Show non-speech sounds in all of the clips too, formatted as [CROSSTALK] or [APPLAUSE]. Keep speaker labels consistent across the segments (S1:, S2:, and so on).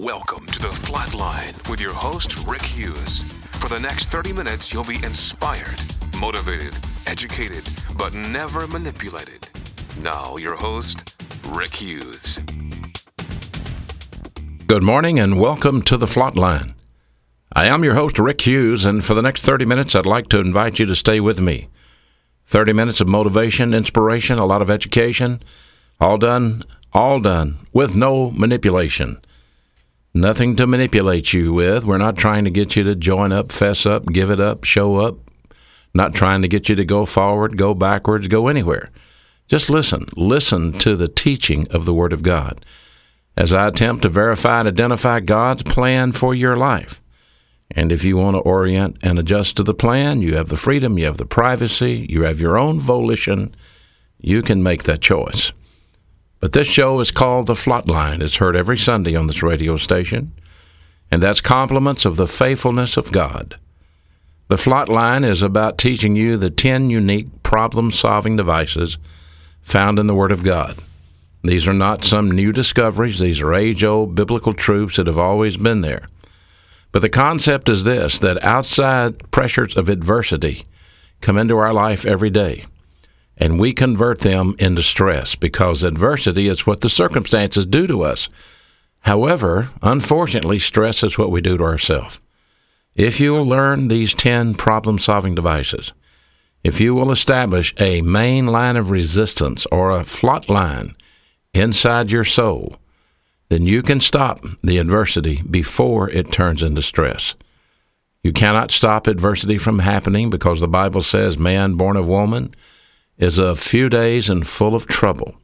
S1: Welcome to the Flatline with your host, Rick Hughes. For the next 30 minutes, you'll be inspired, motivated, educated, but never manipulated. Now, your host, Rick Hughes.
S2: Good morning and welcome to the Flatline. I am your host, Rick Hughes, and for the next 30 minutes, I'd like to invite you to stay with me. 30 minutes of motivation, inspiration, a lot of education, all done, all done with no manipulation. Nothing to manipulate you with. We're not trying to get you to join up, fess up, give it up, show up. Not trying to get you to go forward, go backwards, go anywhere. Just listen. Listen to the teaching of the Word of God as I attempt to verify and identify God's plan for your life. And if you want to orient and adjust to the plan, you have the freedom, you have the privacy, you have your own volition. You can make that choice. But this show is called The Flatline. It's heard every Sunday on this radio station, and that's compliments of the faithfulness of God. The Flatline is about teaching you the 10 unique problem solving devices found in the Word of God. These are not some new discoveries, these are age old biblical truths that have always been there. But the concept is this that outside pressures of adversity come into our life every day and we convert them into stress because adversity is what the circumstances do to us. However, unfortunately, stress is what we do to ourselves. If you will learn these 10 problem solving devices, if you will establish a main line of resistance or a flot line inside your soul, then you can stop the adversity before it turns into stress. You cannot stop adversity from happening because the Bible says man born of woman is a few days and full of trouble,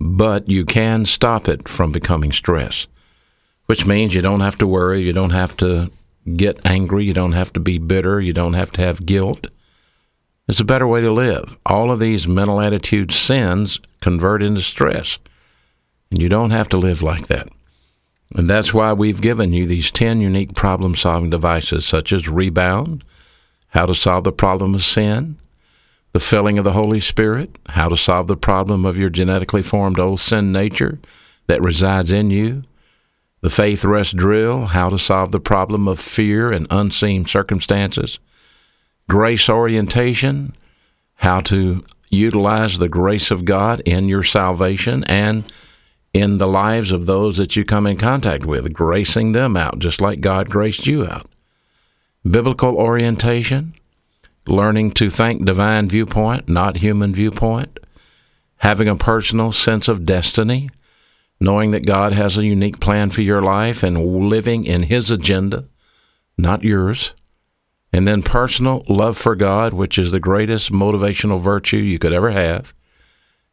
S2: but you can stop it from becoming stress, which means you don't have to worry, you don't have to get angry, you don't have to be bitter, you don't have to have guilt. It's a better way to live. All of these mental attitude sins convert into stress, and you don't have to live like that. And that's why we've given you these 10 unique problem solving devices, such as Rebound, how to solve the problem of sin, the filling of the Holy Spirit, how to solve the problem of your genetically formed old sin nature that resides in you, the faith rest drill, how to solve the problem of fear and unseen circumstances, grace orientation, how to utilize the grace of God in your salvation and in the lives of those that you come in contact with, gracing them out just like God graced you out. Biblical orientation, learning to think divine viewpoint, not human viewpoint, having a personal sense of destiny, knowing that God has a unique plan for your life and living in His agenda, not yours. And then personal love for God, which is the greatest motivational virtue you could ever have.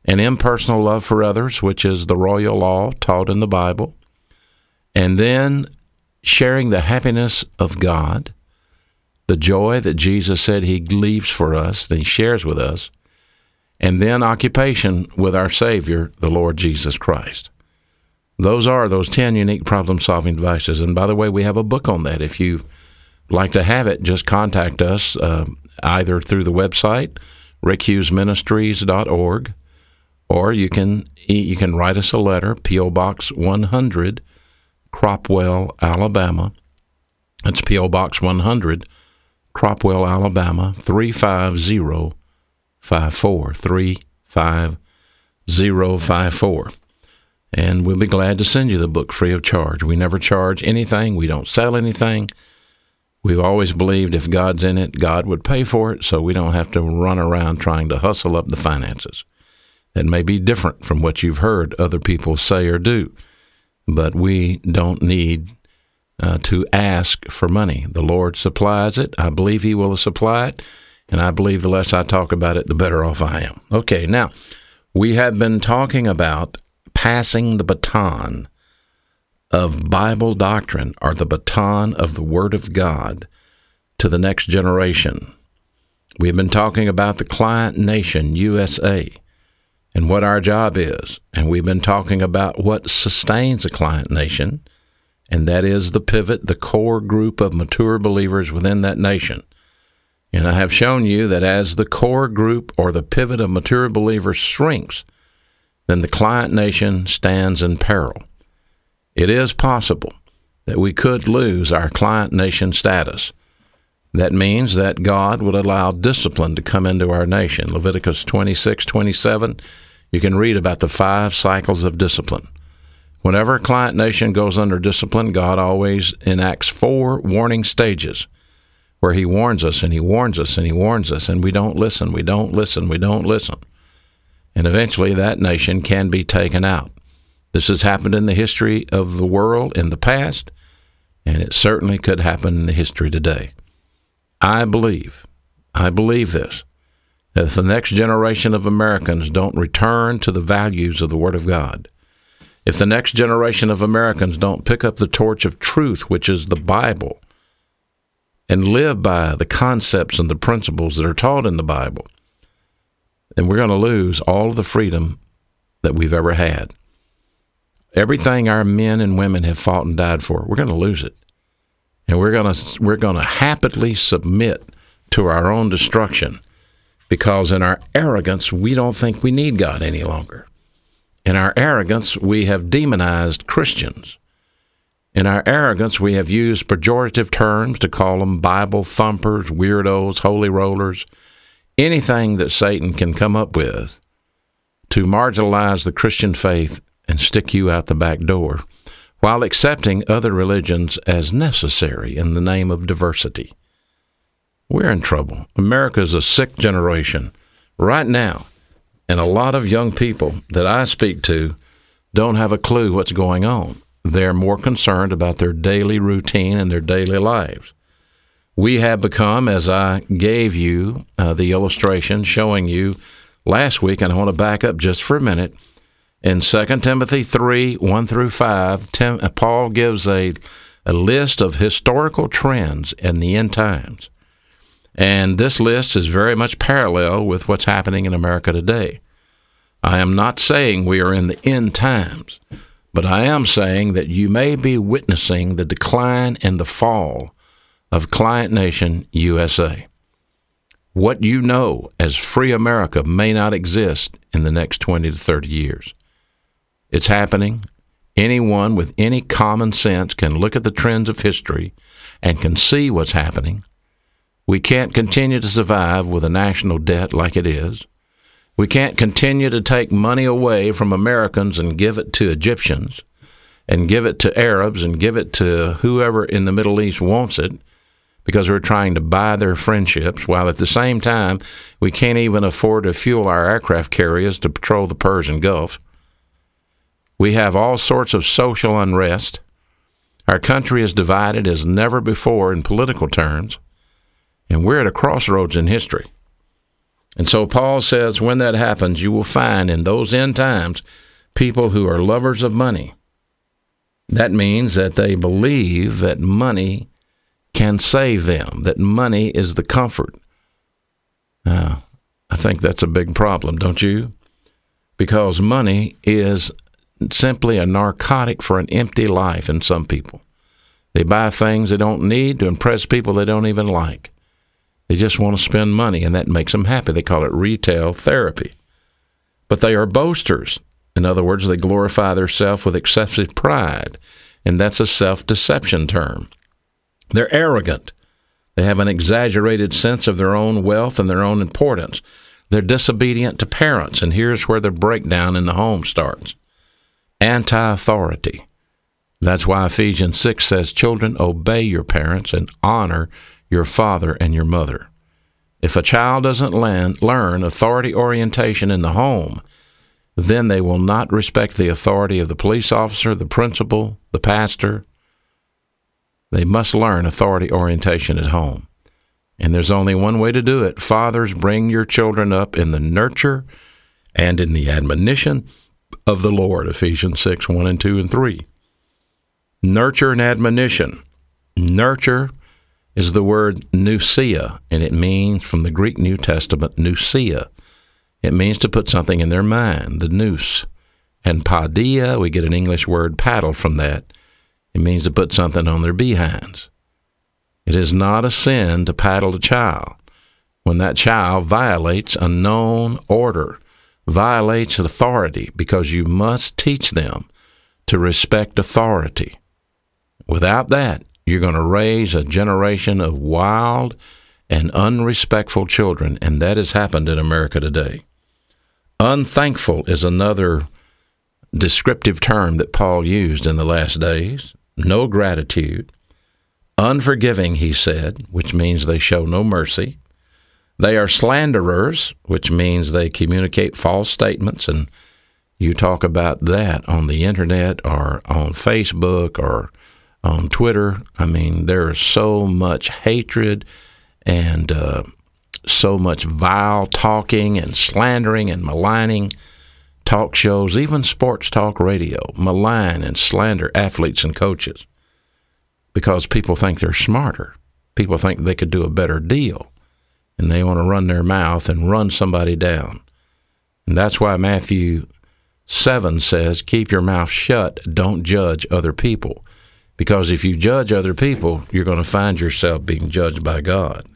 S2: And impersonal love for others, which is the royal law taught in the Bible. And then sharing the happiness of God the joy that Jesus said He leaves for us, that He shares with us, and then occupation with our Savior, the Lord Jesus Christ. Those are those 10 unique problem solving devices. And by the way, we have a book on that. If you like to have it, just contact us uh, either through the website, rickhughesministries.org, or you can you can write us a letter, P.O. Box 100, Cropwell, Alabama. It's P.O. Box 100, Cropwell, Alabama 35054. 35054. And we'll be glad to send you the book free of charge. We never charge anything, we don't sell anything. We've always believed if God's in it, God would pay for it, so we don't have to run around trying to hustle up the finances. That may be different from what you've heard other people say or do, but we don't need uh, to ask for money. The Lord supplies it. I believe He will supply it. And I believe the less I talk about it, the better off I am. Okay, now, we have been talking about passing the baton of Bible doctrine or the baton of the Word of God to the next generation. We've been talking about the client nation, USA, and what our job is. And we've been talking about what sustains a client nation and that is the pivot, the core group of mature believers within that nation. And I have shown you that as the core group or the pivot of mature believers shrinks, then the client nation stands in peril. it is possible that we could lose our client nation status. That means that God would allow discipline to come into our nation. Leviticus 26, 27, you can read about the five cycles of discipline. Whenever a client nation goes under discipline, God always enacts four warning stages where He warns us and He warns us and He warns us, and we don't listen, we don't listen, we don't listen. And eventually that nation can be taken out. This has happened in the history of the world in the past, and it certainly could happen in the history today. I believe, I believe this, that if the next generation of Americans don't return to the values of the Word of God, if the next generation of Americans don't pick up the torch of truth, which is the Bible, and live by the concepts and the principles that are taught in the Bible, then we're going to lose all of the freedom that we've ever had. Everything our men and women have fought and died for, we're going to lose it. And we're going to we're going to happily submit to our own destruction because in our arrogance we don't think we need God any longer. In our arrogance we have demonized Christians. In our arrogance we have used pejorative terms to call them Bible thumpers, weirdos, holy rollers, anything that Satan can come up with to marginalize the Christian faith and stick you out the back door while accepting other religions as necessary in the name of diversity. We're in trouble. America is a sick generation right now, and a lot of young people that I speak to don't have a clue what's going on. They're more concerned about their daily routine and their daily lives. We have become, as I gave you uh, the illustration showing you last week, and I want to back up just for a minute in 2 Timothy 3 1 through 5, Tim, uh, Paul gives a, a list of historical trends in the end times. And this list is very much parallel with what's happening in America today. I am not saying we are in the end times, but I am saying that you may be witnessing the decline and the fall of Client Nation USA. What you know as free America may not exist in the next 20 to 30 years. It's happening. Anyone with any common sense can look at the trends of history and can see what's happening. We can't continue to survive with a national debt like it is. We can't continue to take money away from Americans and give it to Egyptians and give it to Arabs and give it to whoever in the Middle East wants it because we're trying to buy their friendships, while at the same time, we can't even afford to fuel our aircraft carriers to patrol the Persian Gulf. We have all sorts of social unrest. Our country is divided as never before in political terms, and we're at a crossroads in history. And so Paul says when that happens, you will find in those end times people who are lovers of money. That means that they believe that money can save them, that money is the comfort. Uh, I think that's a big problem, don't you? Because money is simply a narcotic for an empty life in some people. They buy things they don't need to impress people they don't even like. They just want to spend money, and that makes them happy. They call it retail therapy. But they are boasters. In other words, they glorify themselves with excessive pride, and that's a self deception term. They're arrogant. They have an exaggerated sense of their own wealth and their own importance. They're disobedient to parents, and here's where the breakdown in the home starts anti authority. That's why Ephesians 6 says, Children, obey your parents and honor your father and your mother. If a child doesn't learn authority orientation in the home, then they will not respect the authority of the police officer, the principal, the pastor. They must learn authority orientation at home. And there's only one way to do it. Fathers, bring your children up in the nurture and in the admonition of the Lord, Ephesians 6 1 and 2 and 3. Nurture and admonition. Nurture is the word nouthesia, and it means from the Greek New Testament, nouthesia. It means to put something in their mind, the nous. And paideia, we get an English word paddle from that. It means to put something on their behinds. It is not a sin to paddle a child when that child violates a known order violates authority because you must teach them to respect authority. Without that, you're going to raise a generation of wild and unrespectful children, and that has happened in America today. Unthankful is another descriptive term that Paul used in the last days. No gratitude. Unforgiving, he said, which means they show no mercy. They are slanderers, which means they communicate false statements, and you talk about that on the internet or on Facebook or on Twitter. I mean, there is so much hatred and uh, so much vile talking and slandering and maligning. Talk shows, even sports talk radio, malign and slander athletes and coaches because people think they're smarter. People think they could do a better deal and they want to run their mouth and run somebody down. And that's why Matthew 7 says, Keep your mouth shut, don't judge other people. Because if you judge other people, you're going to find yourself being judged by God.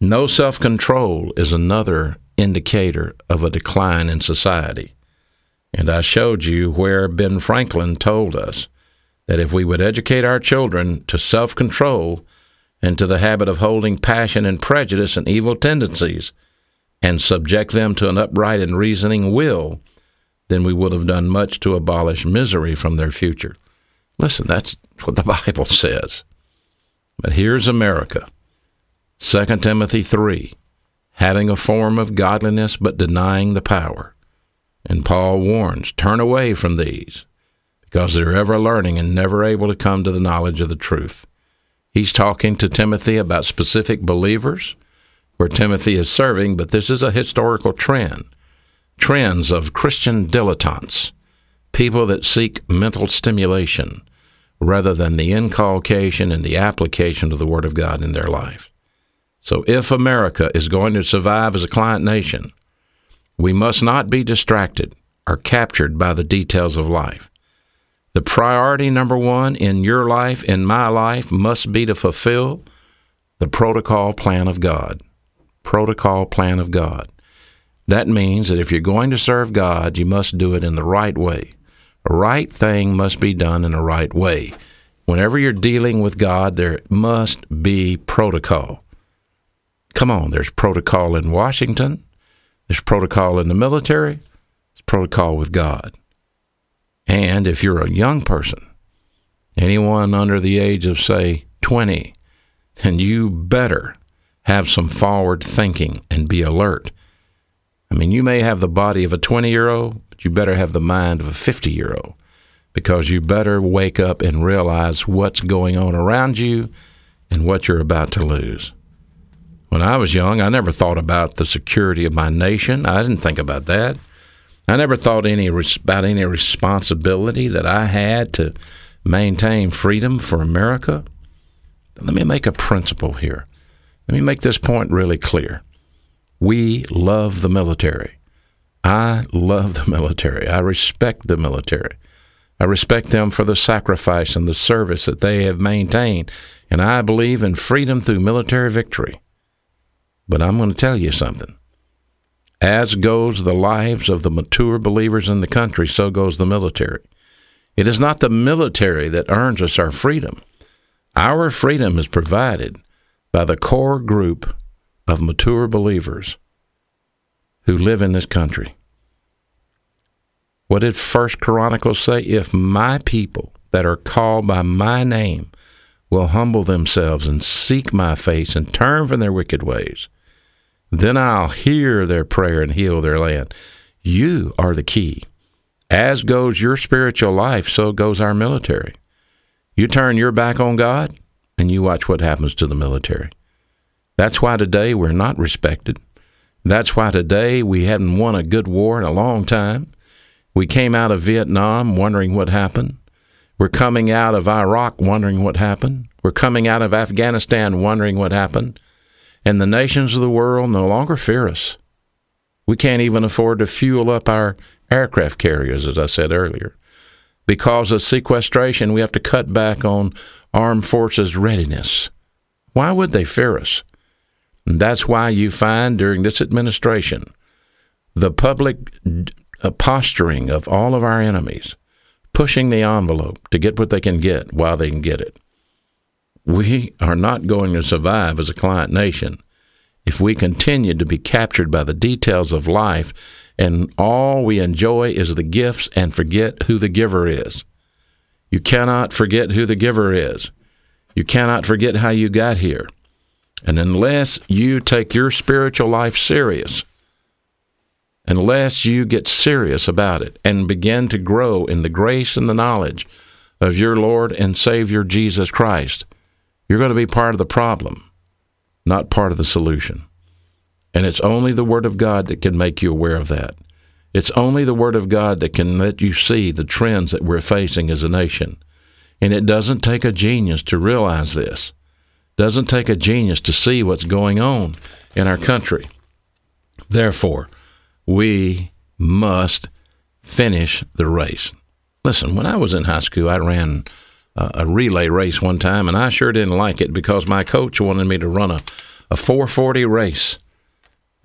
S2: No self control is another indicator of a decline in society. And I showed you where Ben Franklin told us that if we would educate our children to self control, and to the habit of holding passion and prejudice and evil tendencies and subject them to an upright and reasoning will, then we would have done much to abolish misery from their future. Listen, that's what the [LAUGHS] Bible says. But here's America 2 Timothy 3 having a form of godliness but denying the power. And Paul warns turn away from these because they're ever learning and never able to come to the knowledge of the truth. He's talking to Timothy about specific believers where Timothy is serving, but this is a historical trend. Trends of Christian dilettantes, people that seek mental stimulation rather than the inculcation and the application of the Word of God in their life. So, if America is going to survive as a client nation, we must not be distracted or captured by the details of life. The priority number one in your life, in my life, must be to fulfill the protocol plan of God. Protocol plan of God. That means that if you're going to serve God, you must do it in the right way. Right thing must be done in a right way. Whenever you're dealing with God, there must be protocol. Come on, there's protocol in Washington, there's protocol in the military, there's protocol with God. And if you're a young person, anyone under the age of, say, 20, then you better have some forward thinking and be alert. I mean, you may have the body of a 20 year old, you better have the mind of a 50 year old because you better wake up and realize what's going on around you and what you're about to lose. When I was young, I never thought about the security of my nation. I didn't think about that. I never thought any about any responsibility that I had to maintain freedom for America. Let me make a principle here. Let me make this point really clear. We love the military. I love the military. I respect the military. I respect them for the sacrifice and the service that they have maintained. And I believe in freedom through military victory. But I'm going to tell you something. As goes the lives of the mature believers in the country, so goes the military. It is not the military that earns us our freedom. Our freedom is provided by the core group of mature believers who live in this country. What did First Chronicles say? If my people that are called by my name will humble themselves and seek my face and turn from their wicked ways, then I'll hear their prayer and heal their land. You are the key. As goes your spiritual life, so goes our military. You turn your back on God, and you watch what happens to the military. That's why today we're not respected. That's why today we haven't won a good war in a long time. We came out of Vietnam wondering what happened. We're coming out of Iraq wondering what happened. We're coming out of Afghanistan wondering what happened and the nations of the world no longer fear us. We can't even afford to fuel up our aircraft carriers, as I said earlier. Because of sequestration, we have to cut back on armed forces readiness. Why would they fear us? That's why you find during this administration the public uh, posturing of all of our enemies pushing the envelope to get what they can get while they can get it. We are not going to survive as a client nation if we continue to be captured by the details of life and all we enjoy is the gifts and forget who the giver is. You cannot forget who the giver is. You cannot forget how you got here. And unless you take your spiritual life serious, unless you get serious about it and begin to grow in the grace and the knowledge of your Lord and Savior Jesus Christ, you're going to be part of the problem, not part of the solution. And it's only the Word of God that can make you aware of that. It's only the Word of God that can let you see the trends that we're facing as a nation. And it doesn't take a genius to realize this. Doesn't take a genius to see what's going on in our country. Therefore, we must finish the race. Listen, when I was in high school, I ran uh, a relay race one time, and I sure didn't like it because my coach wanted me to run a, a 440 race.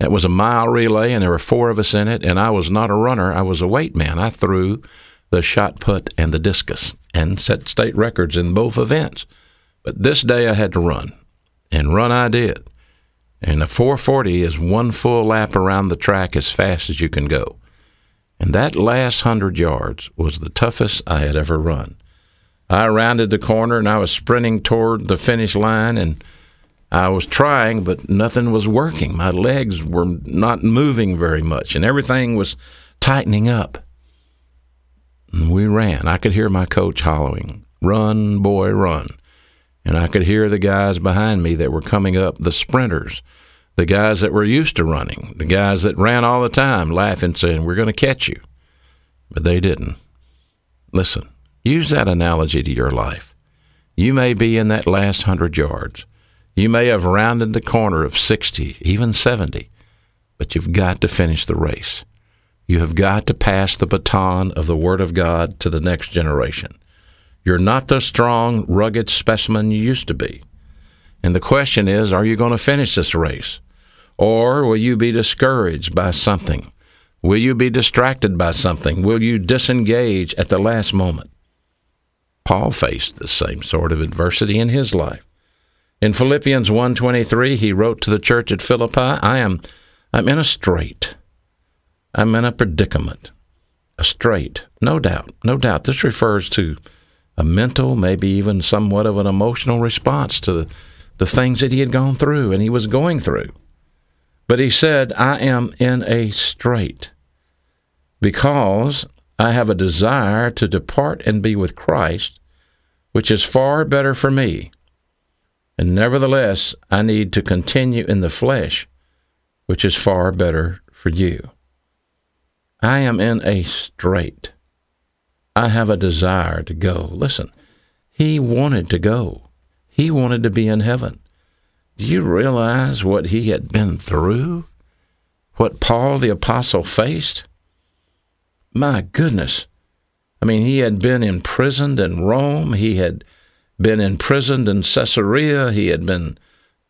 S2: It was a mile relay, and there were four of us in it, and I was not a runner. I was a weight man. I threw the shot put and the discus and set state records in both events. But this day I had to run, and run I did. And a 440 is one full lap around the track as fast as you can go. And that last hundred yards was the toughest I had ever run. I rounded the corner and I was sprinting toward the finish line and I was trying, but nothing was working. My legs were not moving very much and everything was tightening up. And we ran. I could hear my coach hollering, Run, boy, run. And I could hear the guys behind me that were coming up, the sprinters, the guys that were used to running, the guys that ran all the time, laughing, saying, We're going to catch you. But they didn't. Listen, use that analogy to your life. You may be in that last hundred yards. You may have rounded the corner of 60, even 70, but you've got to finish the race. You have got to pass the baton of the Word of God to the next generation. You're not the strong, rugged specimen you used to be. And the question is are you going to finish this race? Or will you be discouraged by something? Will you be distracted by something? Will you disengage at the last moment? Paul faced the same sort of adversity in his life. In Philippians 1:23 he wrote to the church at Philippi, I am I'm in a strait. I'm in a predicament. A strait. No doubt. No doubt this refers to a mental, maybe even somewhat of an emotional response to the, things that he had gone through and he was going through. But he said, I am in a strait because I have a desire to depart and be with Christ, which is far better for me. And nevertheless, I need to continue in the flesh, which is far better for you. I am in a strait. I have a desire to go. Listen, he wanted to go. He wanted to be in heaven. Do you realize what he had been through? What Paul the Apostle faced? My goodness. I mean, he had been imprisoned in Rome. He had been imprisoned in Caesarea. He had been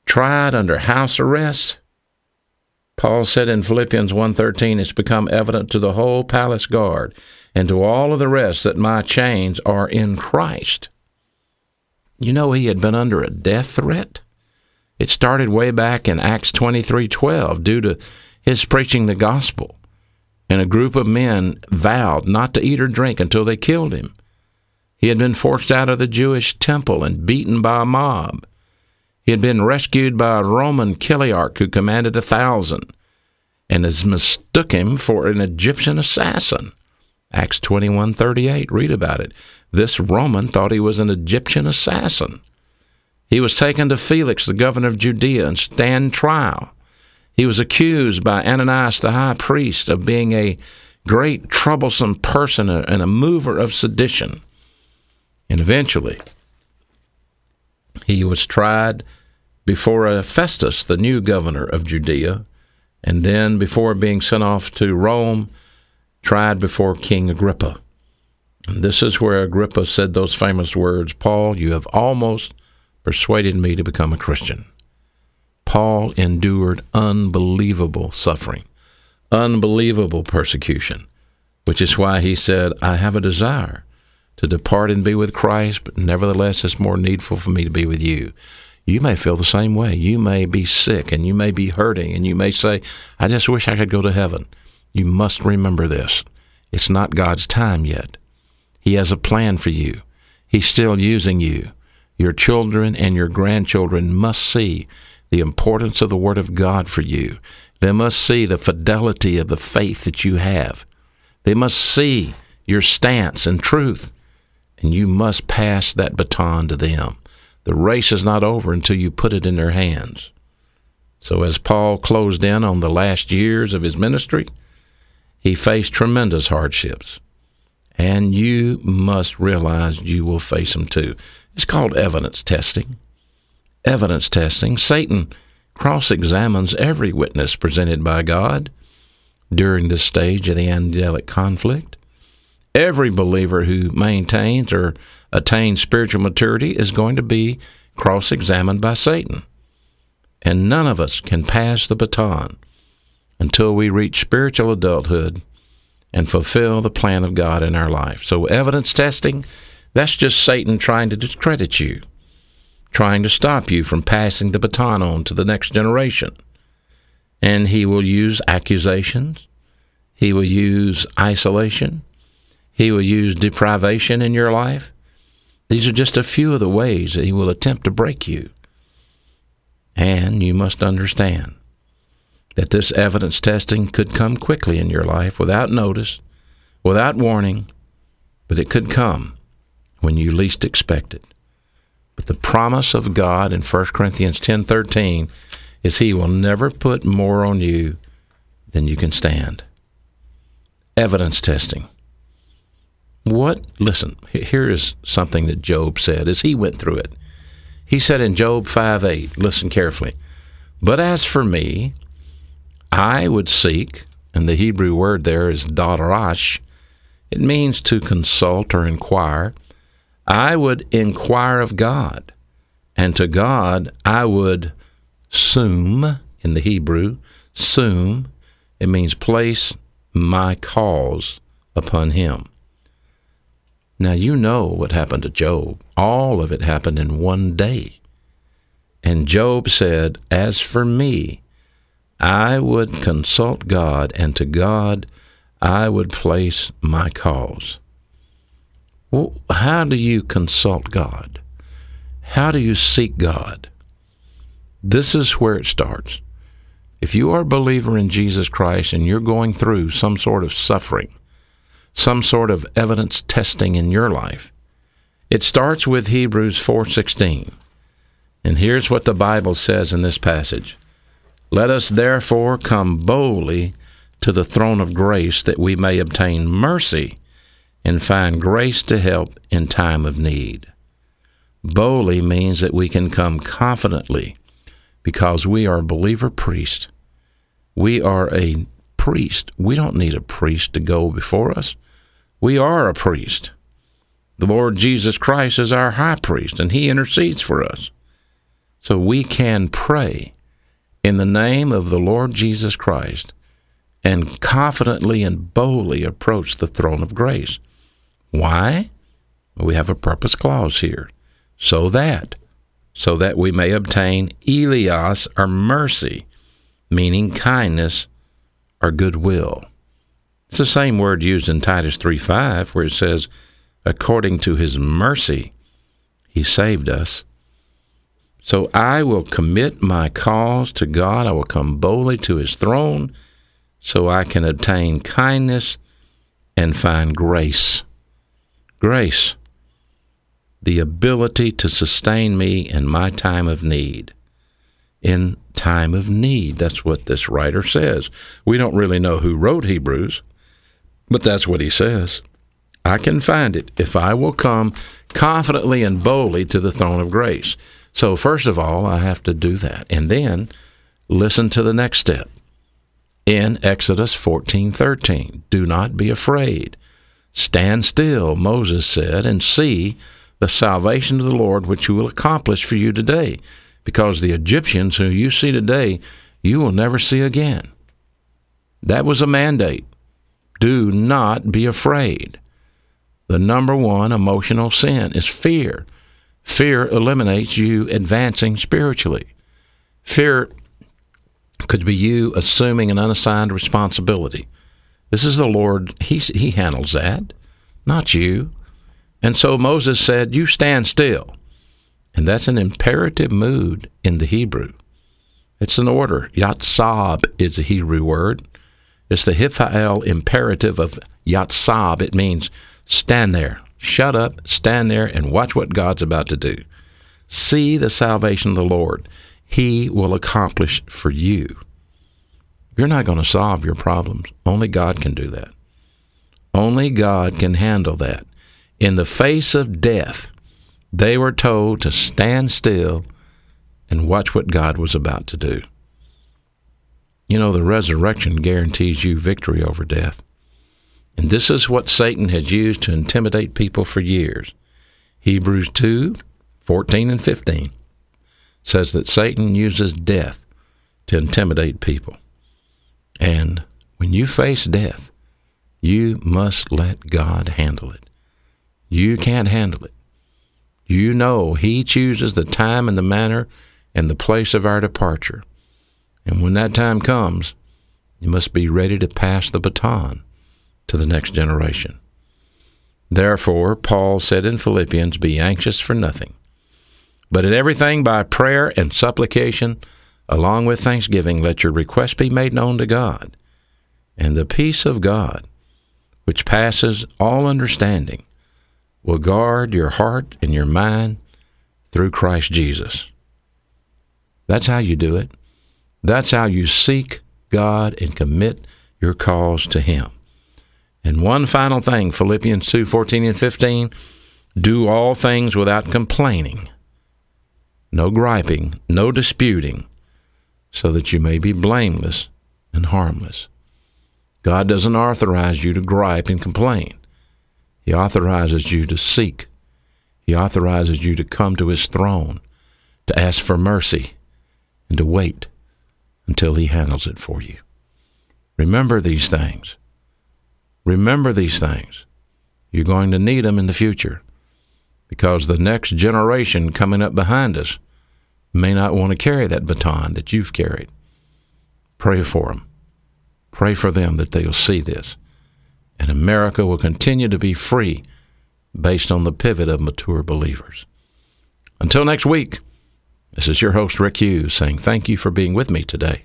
S2: tried under house arrest. Paul said in Philippians 1:13, "It's become evident to the whole palace guard and to all of the rest that my chains are in Christ." You know he had been under a death threat. It started way back in Acts 23:12 due to his preaching the gospel. And a group of men vowed not to eat or drink until they killed him. He had been forced out of the Jewish temple and beaten by a mob. He had been rescued by a Roman chiliarch who commanded a thousand and has mistook him for an Egyptian assassin. Acts 21:38 read about it. This Roman thought he was an Egyptian assassin. He was taken to Felix, the governor of Judea, and stand trial. He was accused by Ananias the high priest of being a great troublesome person and a mover of sedition. And eventually, he was tried before Festus, the new governor of Judea, and then before being sent off to Rome, tried before King Agrippa. And this is where Agrippa said those famous words Paul, you have almost persuaded me to become a Christian. Paul endured unbelievable suffering, unbelievable persecution, which is why he said, I have a desire to depart and be with Christ, but nevertheless, it's more needful for me to be with you. You may feel the same way. You may be sick and you may be hurting, and you may say, I just wish I could go to heaven. You must remember this. It's not God's time yet. He has a plan for you. He's still using you. Your children and your grandchildren must see the importance of the Word of God for you. They must see the fidelity of the faith that you have. They must see your stance and truth. And you must pass that baton to them. The race is not over until you put it in their hands. So, as Paul closed in on the last years of his ministry, he faced tremendous hardships. And you must realize you will face them too. It's called evidence testing. Evidence testing. Satan cross examines every witness presented by God during this stage of the angelic conflict. Every believer who maintains or attains spiritual maturity is going to be cross examined by Satan. And none of us can pass the baton until we reach spiritual adulthood and fulfill the plan of God in our life. So, evidence testing, that's just Satan trying to discredit you, trying to stop you from passing the baton on to the next generation. And he will use accusations, he will use isolation, he will use deprivation in your life. These are just a few of the ways that he will attempt to break you. And you must understand that this evidence testing could come quickly in your life without notice, without warning, but it could come when you least expect it. But the promise of God in 1 Corinthians 10:13 is he will never put more on you than you can stand. Evidence testing. What listen, here is something that Job said as he went through it. He said in Job 5:8, listen carefully. But as for me, I would seek, and the Hebrew word there is darash. It means to consult or inquire. I would inquire of God, and to God I would sum in the Hebrew. Sum, it means place my cause upon him. Now you know what happened to Job. All of it happened in one day. And Job said, As for me, I would consult God, and to God I would place my cause. Well, how do you consult God? How do you seek God? This is where it starts. If you are a believer in Jesus Christ and you're going through some sort of suffering, some sort of evidence testing in your life, it starts with Hebrews 4:16. And here's what the Bible says in this passage. Let us therefore come boldly to the throne of grace that we may obtain mercy and find grace to help in time of need. Boldly means that we can come confidently because we are believer priest. We are a priest. We don't need a priest to go before us. We are a priest. The Lord Jesus Christ is our high priest, and he intercedes for us. So we can pray in the name of the Lord Jesus Christ and confidently and boldly approach the throne of grace. Why? We have a purpose clause here. So that, so that we may obtain eleos or mercy, meaning kindness or goodwill. It's the same word used in Titus 3:5 where it says, according to his mercy, he saved us so I will commit my cause to God. I will come boldly to his throne so I can obtain kindness and find grace. Grace, the ability to sustain me in my time of need. In time of need. That's what this writer says. We don't really know who wrote Hebrews, but that's what he says. I can find it if I will come confidently and boldly to the throne of grace. So, first of all, I have to do that. And then listen to the next step. In Exodus 14:13, do not be afraid. Stand still, Moses said, and see the salvation of the Lord which he will accomplish for you today, because the Egyptians who you see today, you will never see again. That was a mandate. Do not be afraid. The number one emotional sin is fear. Fear eliminates you advancing spiritually. Fear could be you assuming an unassigned responsibility. This is the Lord, he, he handles that, not you. And so Moses said, You stand still. And that's an imperative mood in the Hebrew. It's an order. Yatsab is a Hebrew word. It's the Hiphael imperative of Yatsab. It means stand there, shut up, stand there, and watch what God's about to do. See the salvation of the Lord. He will accomplish for you. You're not going to solve your problems. Only God can do that. Only God can handle that. In the face of death, they were told to stand still and watch what God was about to do. You know, the resurrection guarantees you victory over death. And this is what Satan has used to intimidate people for years. Hebrews 2 14 and 15 says that Satan uses death to intimidate people. And when you face death, you must let God handle it. You can't handle it. You know He chooses the time and the manner and the place of our departure. And when that time comes, you must be ready to pass the baton to the next generation. Therefore, Paul said in Philippians, Be anxious for nothing, but in everything by prayer and supplication, along with thanksgiving, let your requests be made known to God. And the peace of God, which passes all understanding, will guard your heart and your mind through Christ Jesus. That's how you do it. That's how you seek God and commit your cause to Him. And one final thing, Philippians 2 14 and 15 do all things without complaining, no griping, no disputing, so that you may be blameless and harmless. God doesn't authorize you to gripe and complain. He authorizes you to seek. He authorizes you to come to His throne, to ask for mercy, and to wait until He handles it for you. Remember these things. Remember these things. You're going to need them in the future because the next generation coming up behind us may not want to carry that baton that you've carried. Pray for them. Pray for them that they'll see this. And America will continue to be free based on the pivot of mature believers. Until next week, this is your host, Rick Hughes, saying thank you for being with me today.